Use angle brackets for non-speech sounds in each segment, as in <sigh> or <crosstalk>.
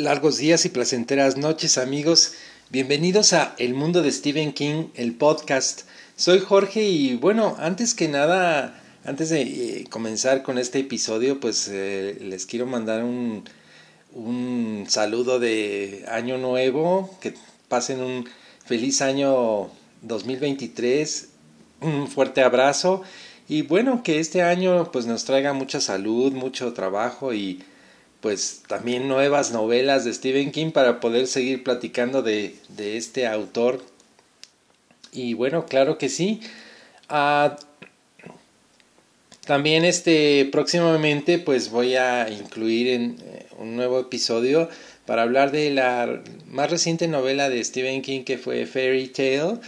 Largos días y placenteras noches amigos. Bienvenidos a El Mundo de Stephen King, el podcast. Soy Jorge y bueno, antes que nada, antes de eh, comenzar con este episodio, pues eh, les quiero mandar un, un saludo de año nuevo, que pasen un feliz año 2023, un fuerte abrazo y bueno, que este año pues nos traiga mucha salud, mucho trabajo y pues también nuevas novelas de Stephen King para poder seguir platicando de, de este autor. Y bueno, claro que sí. Ah, también este próximamente pues voy a incluir en eh, un nuevo episodio para hablar de la más reciente novela de Stephen King que fue Fairy Tale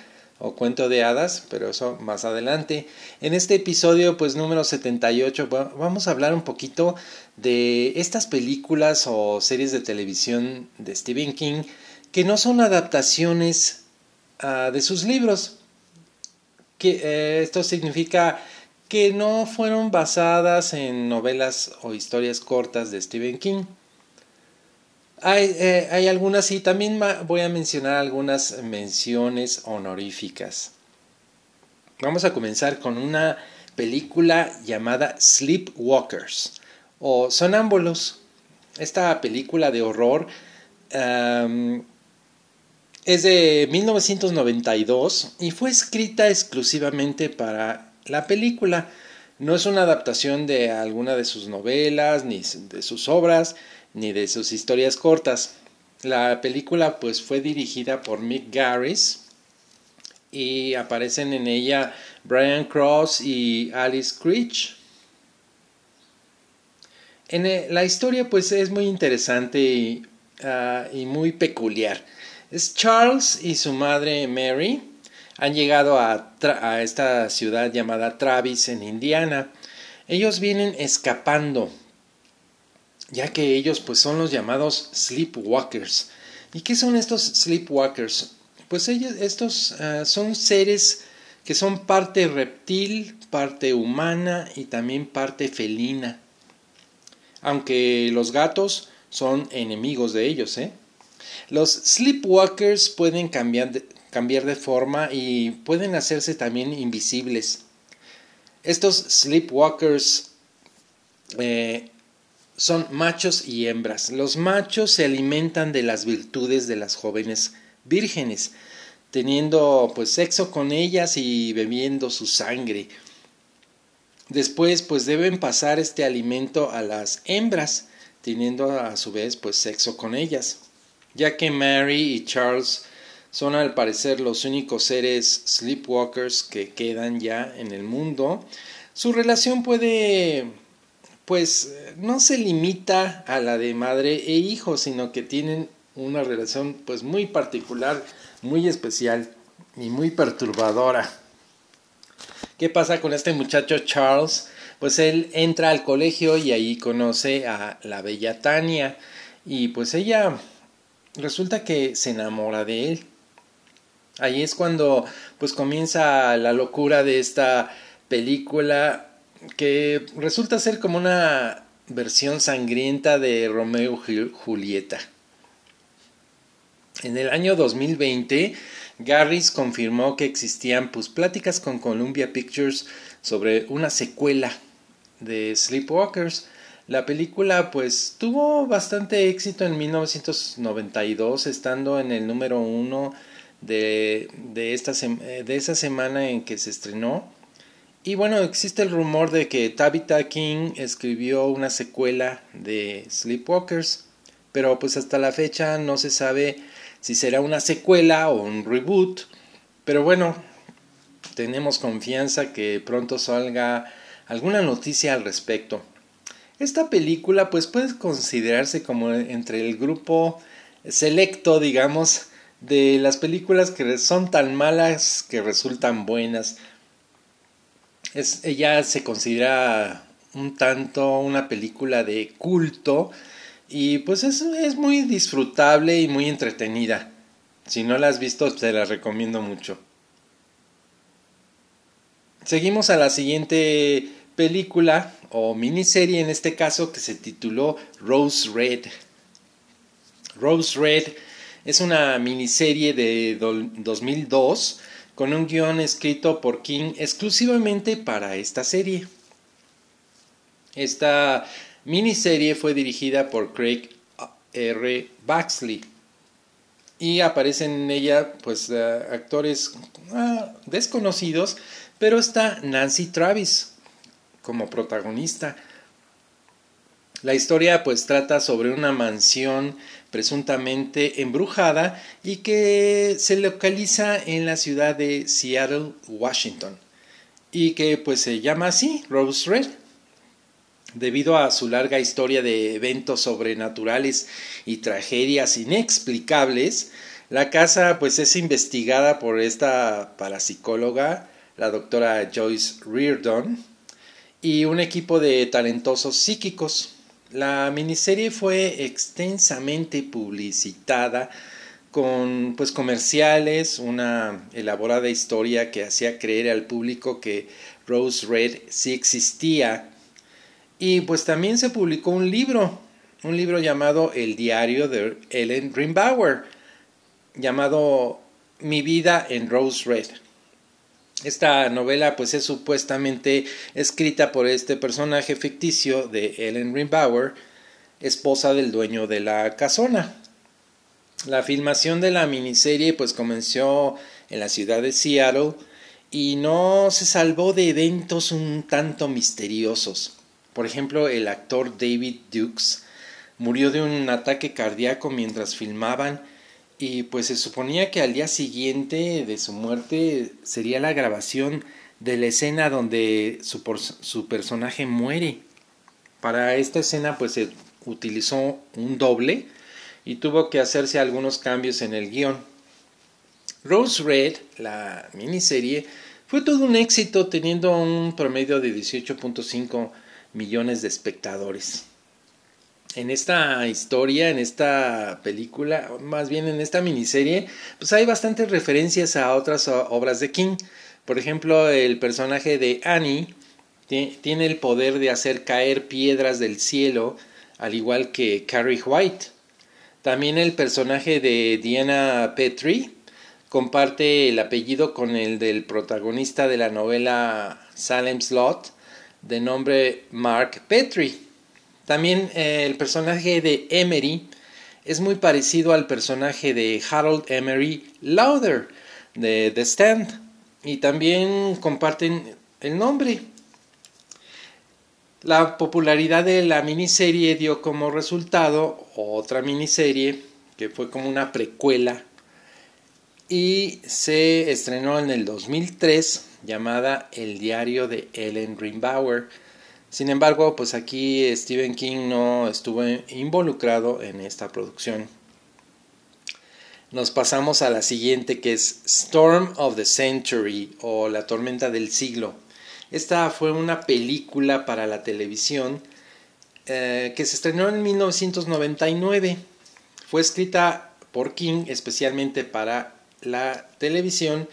o cuento de hadas, pero eso más adelante. En este episodio, pues número 78, vamos a hablar un poquito de estas películas o series de televisión de Stephen King que no son adaptaciones uh, de sus libros. Que, eh, esto significa que no fueron basadas en novelas o historias cortas de Stephen King. Hay, eh, hay algunas y también voy a mencionar algunas menciones honoríficas. Vamos a comenzar con una película llamada Sleepwalkers o Sonámbulos. Esta película de horror es de 1992 y fue escrita exclusivamente para la película. No es una adaptación de alguna de sus novelas ni de sus obras, ni de sus historias cortas. La película pues fue dirigida por Mick Garris y aparecen en ella Brian Cross y Alice Creech. En eh, la historia pues es muy interesante y, ah, y muy peculiar. Es Charles y su madre Mary han llegado a esta ciudad llamada Travis en Indiana. Ellos vienen escapando ya que ellos pues son los llamados sleepwalkers. ¿Y qué son estos sleepwalkers? Pues ellos, estos ah, son seres que son parte reptil, parte humana y también parte felina. Aunque los gatos son enemigos de ellos, ¿eh? Los sleepwalkers pueden cambiar de, cambiar de forma y pueden hacerse también invisibles. Estos sleepwalkers eh, son machos y hembras. Los machos se alimentan de las virtudes de las jóvenes vírgenes, teniendo pues sexo con ellas y bebiendo su sangre. Después pues deben pasar este alimento a las hembras, teniendo a su vez pues sexo con ellas. Ya que Mary y Charles son al parecer los únicos seres sleepwalkers que quedan ya en el mundo, su relación puede pues no se limita a la de madre e hijo, sino que tienen una relación pues muy particular, muy especial y muy perturbadora. ¿Qué pasa con este muchacho Charles? Pues él entra al colegio y ahí conoce a la bella Tania y pues ella resulta que se enamora de él. Ahí es cuando pues comienza la locura de esta película que resulta ser como una versión sangrienta de Romeo y Julieta. En el año 2020, Garris confirmó que existían pues, pláticas con Columbia Pictures sobre una secuela de Sleepwalkers. La película pues tuvo bastante éxito en 1992, estando en el número uno de, de, esta, de esa semana en que se estrenó. Y bueno, existe el rumor de que Tabitha King escribió una secuela de Sleepwalkers, pero pues hasta la fecha no se sabe si será una secuela o un reboot. Pero bueno, tenemos confianza que pronto salga alguna noticia al respecto. Esta película pues puede considerarse como entre el grupo selecto, digamos, de las películas que son tan malas que resultan buenas ella se considera un tanto una película de culto y pues es, es muy disfrutable y muy entretenida. Si no la has visto, te la recomiendo mucho. Seguimos a la siguiente película o miniserie en este caso que se tituló Rose Red. Rose Red es una miniserie de 2002 con un guion escrito por King exclusivamente para esta serie. Esta miniserie fue dirigida por Craig R. Baxley y aparecen en ella pues eh, actores ah, desconocidos, pero está Nancy Travis como protagonista. La historia pues trata sobre una mansión presuntamente embrujada y que se localiza en la ciudad de Seattle, Washington, y que pues se llama así, Rose Red, debido a su larga historia de eventos sobrenaturales y tragedias inexplicables. La casa pues es investigada por esta parapsicóloga, la doctora Joyce Reardon, y un equipo de talentosos psíquicos. La miniserie fue extensamente publicitada con pues comerciales, una elaborada historia que hacía creer al público que Rose Red sí existía. Y pues también se publicó un libro, un libro llamado El diario de Ellen Rimbauer, llamado Mi vida en Rose Red. Esta novela pues es supuestamente escrita por este personaje ficticio de Ellen Rimbauer, esposa del dueño de la casona. La filmación de la miniserie pues comenzó en la ciudad de Seattle y no se salvó de eventos un tanto misteriosos. Por ejemplo, el actor David Dukes murió de un ataque cardíaco mientras filmaban y pues se suponía que al día siguiente de su muerte sería la grabación de la escena donde su, su personaje muere. Para esta escena pues se utilizó un doble y tuvo que hacerse algunos cambios en el guion. Rose Red, la miniserie, fue todo un éxito teniendo un promedio de 18.5 millones de espectadores en esta historia, en esta película, más bien en esta miniserie, pues hay bastantes referencias a otras obras de King. Por ejemplo, el personaje de Annie tiene el poder de hacer caer piedras del cielo, al igual que Carrie White. También el personaje de Diana Petrie comparte el apellido con el del protagonista de la novela Salem Slot, de nombre Mark Petrie. También eh, el personaje de Emery es muy parecido al personaje de Harold Emery Lauder de The Stand y también comparten el nombre. La popularidad de la miniserie dio como resultado otra miniserie que fue como una precuela y se estrenó en el 2003 llamada El diario de Ellen Rimbauer sin embargo, pues aquí Stephen King no estuvo involucrado en esta producción. Nos pasamos a la siguiente que es Storm of the Century o La tormenta del siglo. Esta fue una película para la televisión eh, que se estrenó en 1999. Fue escrita por King especialmente para la televisión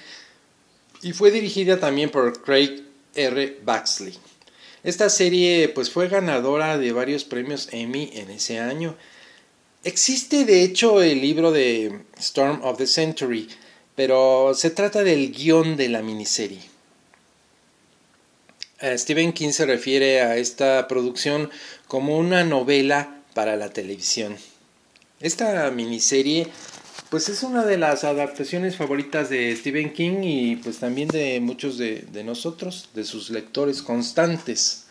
y fue dirigida también por Craig R. Baxley. Esta serie pues fue ganadora de varios premios Emmy en ese año. Existe de hecho el libro de Storm of the Century, pero se trata del guion de la miniserie. Eh, Stephen King se refiere a esta producción como una novela para la televisión. Esta miniserie pues es una de las adaptaciones favoritas de Stephen King y pues también de muchos de, nosotros, de sus lectores constantes.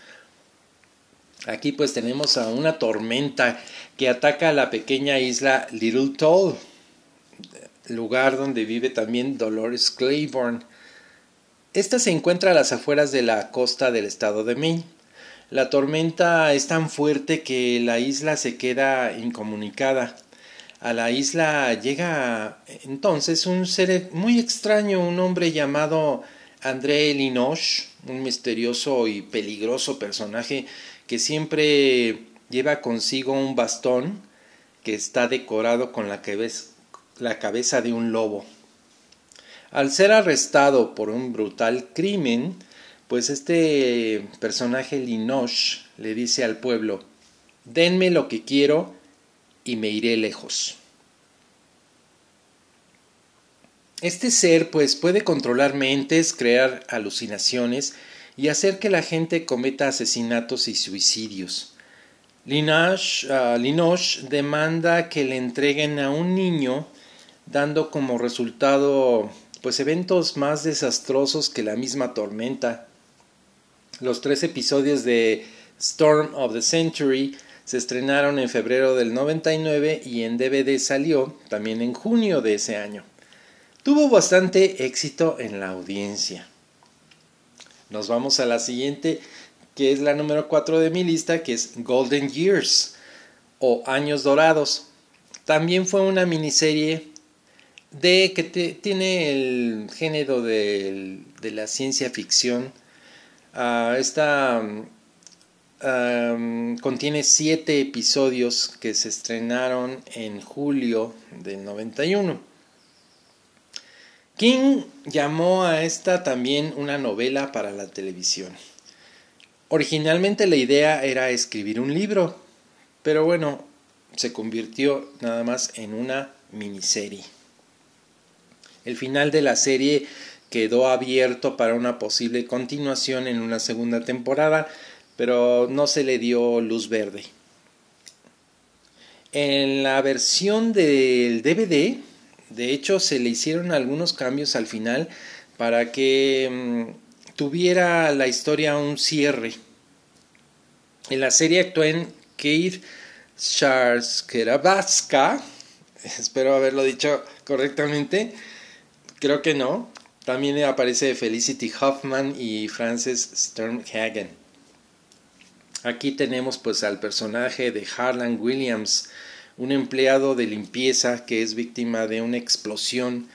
Aquí pues tenemos a una tormenta que ataca a la pequeña isla Little Toll, lugar donde vive también Dolores Claiborne. Esta se encuentra a las afueras de la costa del estado de Maine. La tormenta es tan fuerte que la isla se queda incomunicada a la isla llega entonces un ser muy extraño, un hombre llamado André Linoche, un misterioso y peligroso personaje que siempre lleva consigo un bastón que está decorado con la cabeza, la cabeza de un lobo. Al ser arrestado por un brutal crimen, pues este personaje Linoche le dice al pueblo, denme lo que quiero y me iré lejos. Este ser pues puede controlar mentes, crear alucinaciones y hacer que la gente cometa asesinatos y suicidios. Linoche, uh, ah, Linoche demanda que le entreguen a un niño dando como resultado pues eventos más desastrosos que la misma tormenta. Los tres episodios de Storm of the Century se estrenaron en febrero del 99 y en DVD salió también en junio de ese año. Tuvo bastante éxito en la audiencia. Nos vamos a la siguiente que es la número 4 de mi lista, que es Golden Years o Años Dorados. También fue una miniserie de que tiene el género de, la ciencia ficción. Uh, esta contiene siete episodios que se estrenaron en julio del 91. King llamó a esta también una novela para la televisión. Originalmente la idea era escribir un libro, pero bueno, se convirtió nada más en una miniserie. El final de la serie quedó abierto para una posible continuación en una segunda temporada, pero no se le dio luz verde. En la versión del DVD, de hecho, se le hicieron algunos cambios al final para que mm, tuviera la historia un cierre. En la serie actuó en Keith Kerabaska, <laughs> espero haberlo dicho correctamente, creo que no. También aparece Felicity Hoffman y Frances Sternhagen. Aquí tenemos pues al personaje de Harlan Williams, un empleado de limpieza que es víctima de una explosión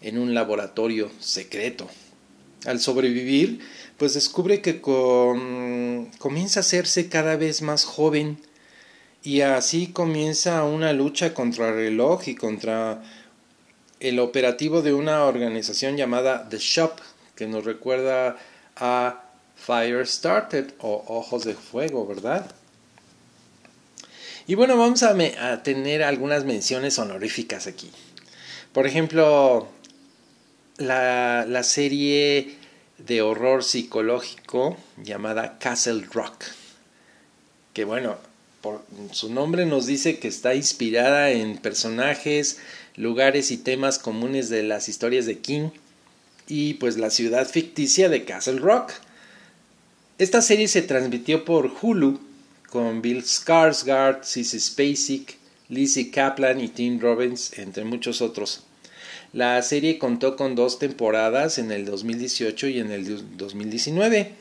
en un laboratorio secreto. Al sobrevivir, pues descubre que comienza a hacerse cada vez más joven y así comienza una lucha contra el reloj y contra el operativo de una organización llamada The Shop, que nos recuerda a Fire Started o Ojos de Fuego, ¿verdad? Y bueno, vamos a, tener algunas menciones honoríficas aquí. Por ejemplo, la, la serie de horror psicológico llamada Castle Rock, que bueno, por su nombre nos dice que está inspirada en personajes, lugares y temas comunes de las historias de King y pues la ciudad ficticia de Castle Rock. Esta serie se transmitió por Hulu con Bill Skarsgård, Cissy Spacek, Lizzie Kaplan y Tim Robbins, entre muchos otros. La serie contó con dos temporadas en el 2018 y en el 2019.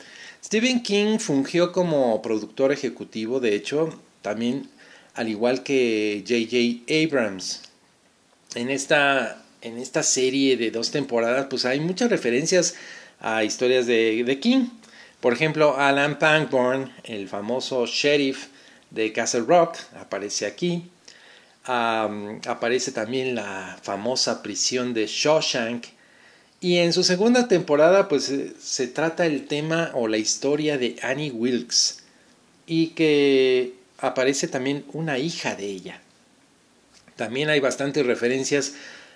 Stephen King fungió como productor ejecutivo, de hecho, también al igual que J.J. Abrams. En esta, en esta serie de dos temporadas, pues hay muchas referencias a historias de, de King. Por ejemplo, Alan Pangborn, el famoso sheriff de Castle Rock, aparece aquí aparece también la famosa prisión de Shawshank. Y en su segunda temporada, pues eh, se trata el tema o la historia de Annie Wilkes. Y que aparece también una hija de ella. También hay bastantes referencias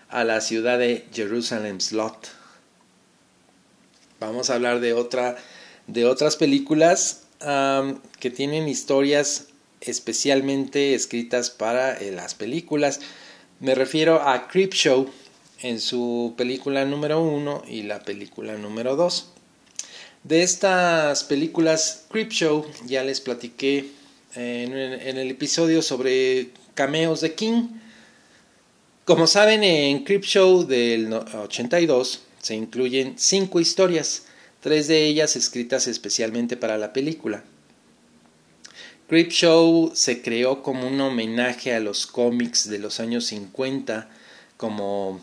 a la ciudad de Jerusalem Slot. Vamos a hablar de otra de otras películas que tienen historias especialmente escritas para eh, las películas. Me refiero a Creepshow en su película número uno y la película número 2. De estas películas Creepshow ya les platiqué en, en el episodio sobre cameos de King. Como saben, en Creepshow del 82 se incluyen cinco historias, tres de ellas escritas especialmente para la película. Creepshow se creó como un homenaje a los cómics de los años 50, como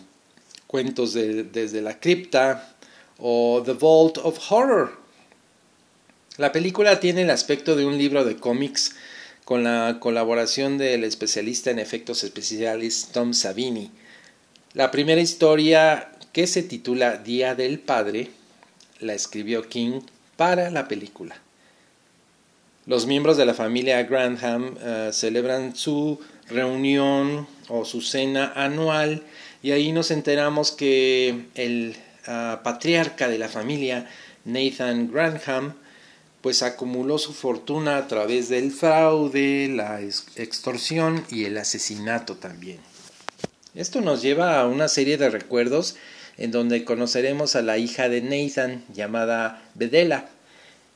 Cuentos desde la cripta o The Vault of Horror. La película tiene el aspecto de un libro de cómics con la colaboración del especialista en efectos especiales Tom Savini. La primera historia, que se titula Día del Padre, la escribió King para la película. Los miembros de la familia Grantham eh, celebran su reunión o su cena anual y ahí nos enteramos que el ah, patriarca de la familia, Nathan Granham, pues acumuló su fortuna a través del fraude, la extorsión y el asesinato también. Esto nos lleva a una serie de recuerdos en donde conoceremos a la hija de Nathan llamada Bedela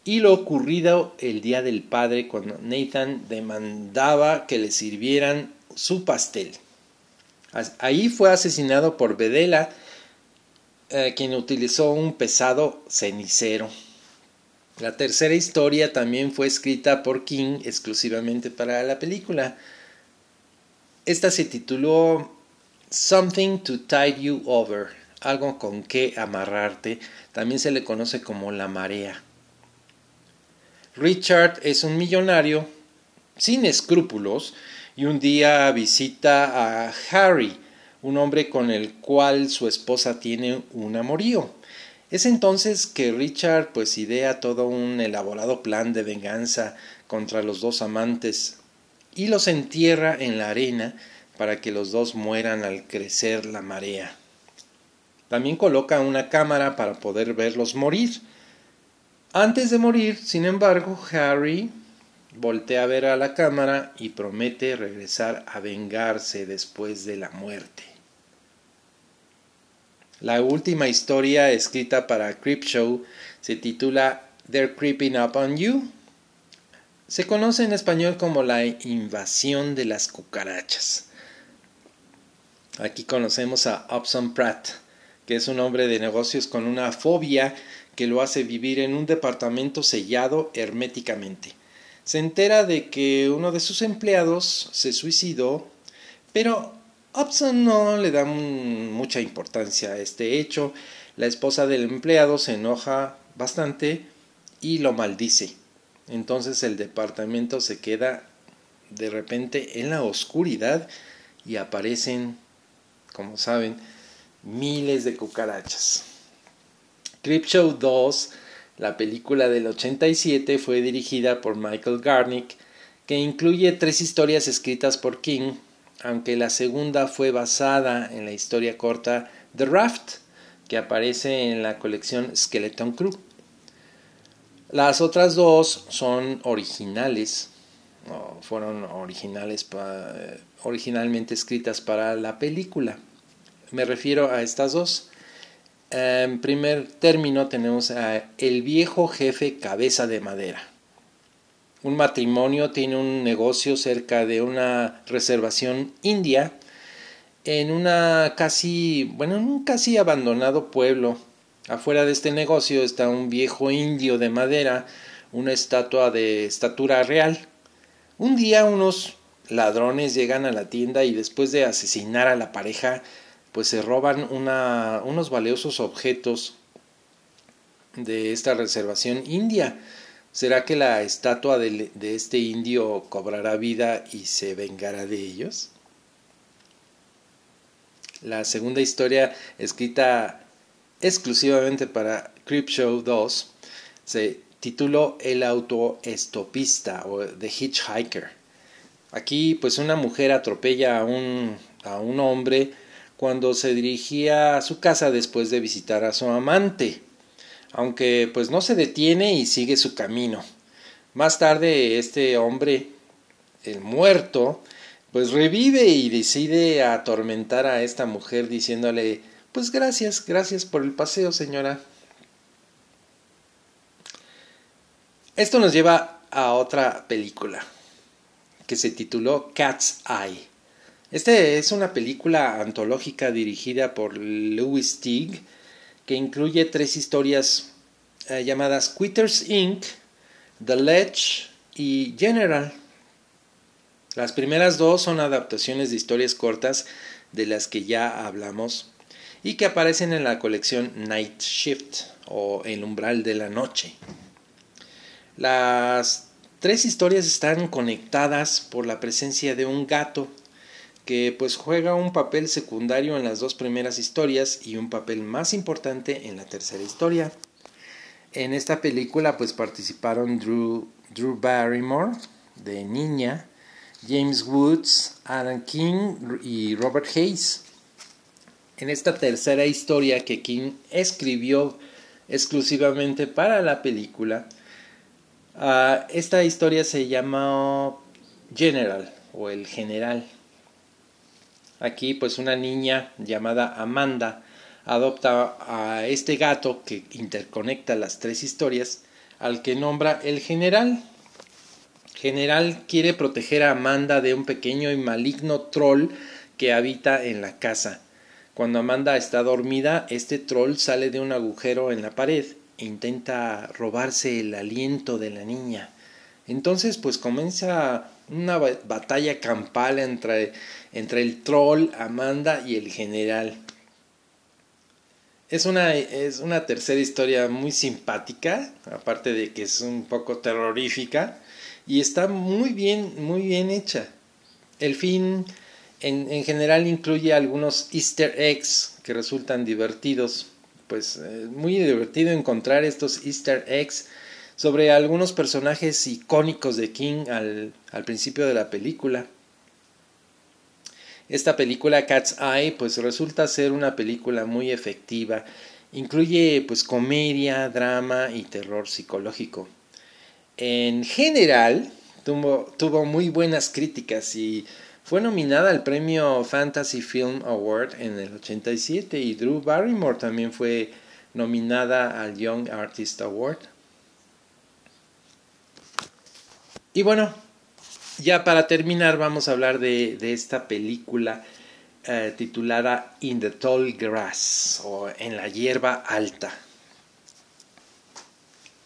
y lo ocurrido el día del padre cuando Nathan demandaba que le sirvieran su pastel. Ahí fue asesinado por Bedela, eh, quien utilizó un pesado cenicero. La tercera historia también fue escrita por King exclusivamente para la película. Esta se tituló Something to Tide You Over, algo con que amarrarte, también se le conoce como la marea. Richard es un millonario sin escrúpulos y un día visita a Harry, un hombre con el cual su esposa tiene un amorío. Es entonces que Richard pues idea todo un elaborado plan de venganza contra los dos amantes y los entierra en la arena para que los dos mueran al crecer la marea. También coloca una cámara para poder verlos morir. Antes de morir, sin embargo, Harry voltea a ver a la cámara y promete regresar a vengarse después de la muerte. La última historia escrita para Creepshow se titula They're Creeping Up on You. Se conoce en español como la invasión de las cucarachas. Aquí conocemos a Upson Pratt, que es un hombre de negocios con una fobia que lo hace vivir en un departamento sellado herméticamente. Se entera de que uno de sus empleados se suicidó, pero Upson no le da mucha importancia a este hecho. La esposa del empleado se enoja bastante y lo maldice. Entonces el departamento se queda de repente en la oscuridad y aparecen, como saben, miles de cucarachas. Creepshow 2, la película del 87, fue dirigida por Michael Garnick, que incluye tres historias escritas por King aunque la segunda fue basada en la historia corta The Raft, que aparece en la colección Skeleton Crew. Las otras dos son originales, fueron originales originalmente escritas para la película. Me refiero a estas dos. En primer término tenemos a El viejo jefe cabeza de madera un matrimonio tiene un negocio cerca de una reservación india en una casi, bueno, en un casi abandonado pueblo. Afuera de este negocio está un viejo indio de madera, una estatua de estatura real. Un día unos ladrones llegan a la tienda y después de asesinar a la pareja, pues se roban unos valiosos objetos de esta reservación india. ¿Será que la estatua de, este indio cobrará vida y se vengará de ellos? La segunda historia, escrita exclusivamente para Creepshow 2, se tituló El autoestopista o The Hitchhiker. Aquí, pues, una mujer atropella a un, a un hombre cuando se dirigía a su casa después de visitar a su amante aunque pues no se detiene y sigue su camino. Más tarde este hombre, el muerto, pues revive y decide atormentar a esta mujer diciéndole, pues gracias, gracias por el paseo, señora. Esto nos lleva a otra película que se tituló Cat's Eye. Esta es una película antológica dirigida por Louis Teague que incluye tres historias eh, llamadas Quitters Inc., The Ledge y General. Las primeras dos son adaptaciones de historias cortas de las que ya hablamos y que aparecen en la colección Night Shift o El umbral de la noche. Las tres historias están conectadas por la presencia de un gato que pues juega un papel secundario en las dos primeras historias y un papel más importante en la tercera historia. En esta película pues participaron Drew, Barrymore de niña, James Woods, Adam King y Robert Hayes. en esta tercera historia que King escribió exclusivamente para la película. Ah, esta historia se llama General o el General. Aquí pues una niña llamada Amanda adopta a este gato que interconecta las tres historias al que nombra el General. General quiere proteger a Amanda de un pequeño y maligno troll que habita en la casa. Cuando Amanda está dormida, este troll sale de un agujero en la pared e intenta robarse el aliento de la niña. Entonces, pues comienza una batalla campal entre, entre el troll, Amanda y el general. Es una, es una tercera historia muy simpática, aparte de que es un poco terrorífica, y está muy bien, muy bien hecha. El fin en, general incluye algunos easter eggs que resultan divertidos. Pues es muy divertido encontrar estos easter eggs sobre algunos personajes icónicos de King al, al principio de la película. Esta película Cat's Eye pues resulta ser una película muy efectiva. Incluye pues comedia, drama y terror psicológico. En general tuvo, tuvo muy buenas críticas y fue nominada al premio Fantasy Film Award en el 87 y Drew Barrymore también fue nominada al Young Artist Award. Y bueno, ya para terminar vamos a hablar de, esta película eh, titulada In the Tall Grass o En la hierba alta.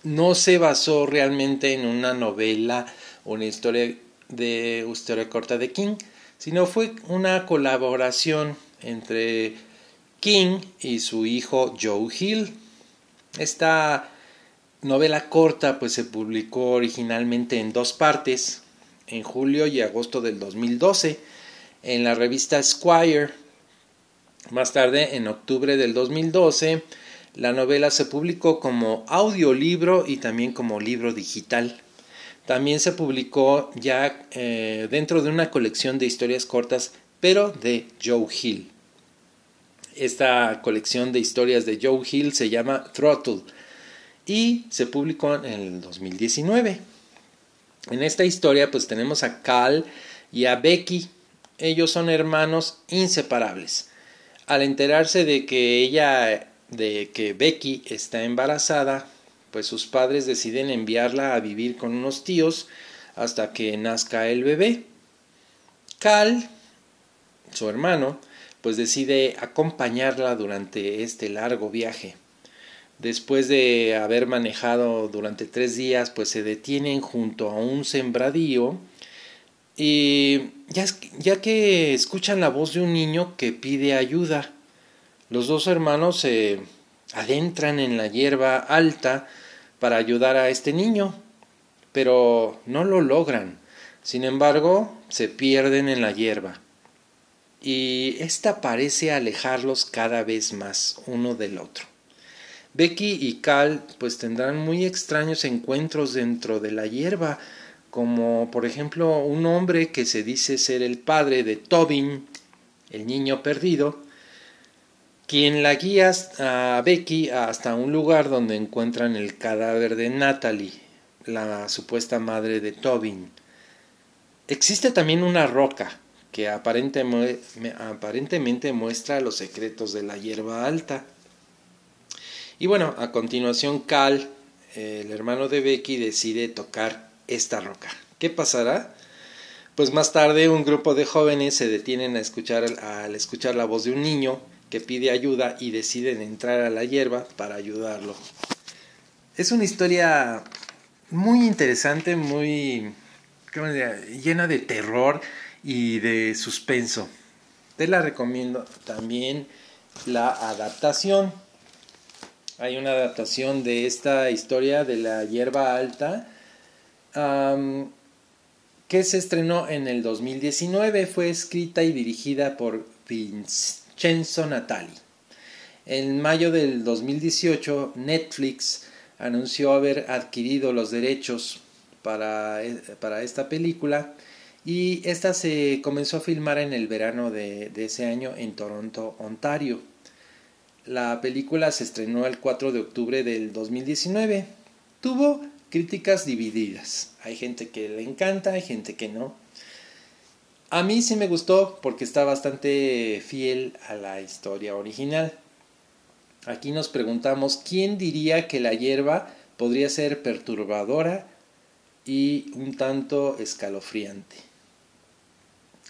No se basó realmente en una novela o una historia de historia corta de King, sino fue una colaboración entre King y su hijo Joe Hill. Esta novela corta pues se publicó originalmente en dos partes, en julio y agosto del 2012, en la revista Squire. Más tarde, en octubre del 2012, la novela se publicó como audiolibro y también como libro digital. También se publicó ya eh, dentro de una colección de historias cortas, pero de Joe Hill. Esta colección de historias de Joe Hill se llama Throttle y se publicó en el 2019. En esta historia pues tenemos a Cal y a Becky. Ellos son hermanos inseparables. Al enterarse de que ella de que Becky está embarazada, pues sus padres deciden enviarla a vivir con unos tíos hasta que nazca el bebé. Cal, su hermano, pues decide acompañarla durante este largo viaje. Después de haber manejado durante tres días, pues se detienen junto a un sembradío y ya, ya que escuchan la voz de un niño que pide ayuda, los dos hermanos se adentran en la hierba alta para ayudar a este niño, pero no lo logran. Sin embargo, se pierden en la hierba. Y esta parece alejarlos cada vez más uno del otro. Becky y Cal pues tendrán muy extraños encuentros dentro de la hierba, como por ejemplo un hombre que se dice ser el padre de Tobin, el niño perdido, quien la guía a Becky hasta un lugar donde encuentran el cadáver de Natalie, la supuesta madre de Tobin. Existe también una roca que aparentemente muestra los secretos de la hierba alta. Y bueno, a continuación Cal, el hermano de Becky, decide tocar esta roca. ¿Qué pasará? Pues más tarde un grupo de jóvenes se detienen a escuchar, al escuchar la voz de un niño que pide ayuda y deciden entrar a la hierba para ayudarlo. Es una historia muy interesante, muy llena de terror y de suspenso. Te la recomiendo también la adaptación. Hay una adaptación de esta historia de la hierba alta que se estrenó en el 2019. Fue escrita y dirigida por Vince Censo Natali. En mayo del 2018, Netflix anunció haber adquirido los derechos para, para esta película y esta se comenzó a filmar en el verano de ese año en Toronto, Ontario. La película se estrenó el 4 de octubre del 2019. Tuvo críticas divididas. Hay gente que le encanta, hay gente que no. A mí sí me gustó porque está bastante fiel a la historia original. Aquí nos preguntamos quién diría que la hierba podría ser perturbadora y un tanto escalofriante.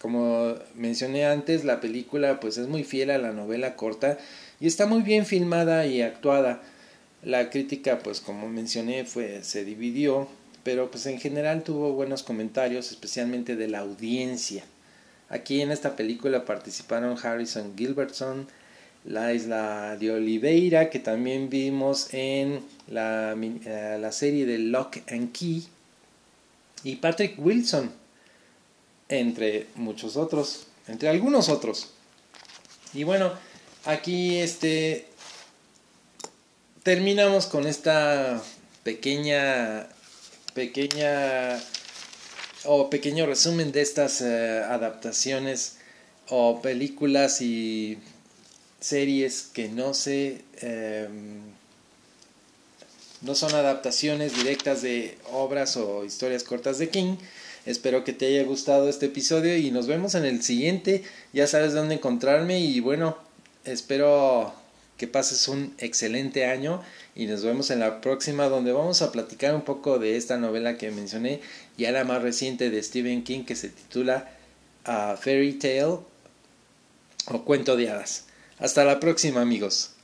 Como mencioné antes, la película pues es muy fiel a la novela corta y está muy bien filmada y actuada. La crítica pues como mencioné fue se dividió, pero pues en general tuvo buenos comentarios, especialmente de la audiencia. Aquí en esta película participaron Harrison Gilbertson, la isla de Oliveira, que también vimos en la, eh, la serie de Lock and Key, y Patrick Wilson, entre muchos otros, entre algunos otros. Y bueno, aquí este terminamos con esta pequeña pequeña o pequeño resumen de estas eh, adaptaciones o películas y series que no se em, no son adaptaciones directas de obras o historias cortas de King Espero que te haya gustado este episodio y nos vemos en el siguiente. Ya sabes dónde encontrarme y bueno, espero que pases un excelente año y nos vemos en la próxima donde vamos a platicar un poco de esta novela que mencioné, ya la más reciente de Stephen King que se titula uh, Fairy Tale o Cuento de Hadas. Hasta la próxima amigos.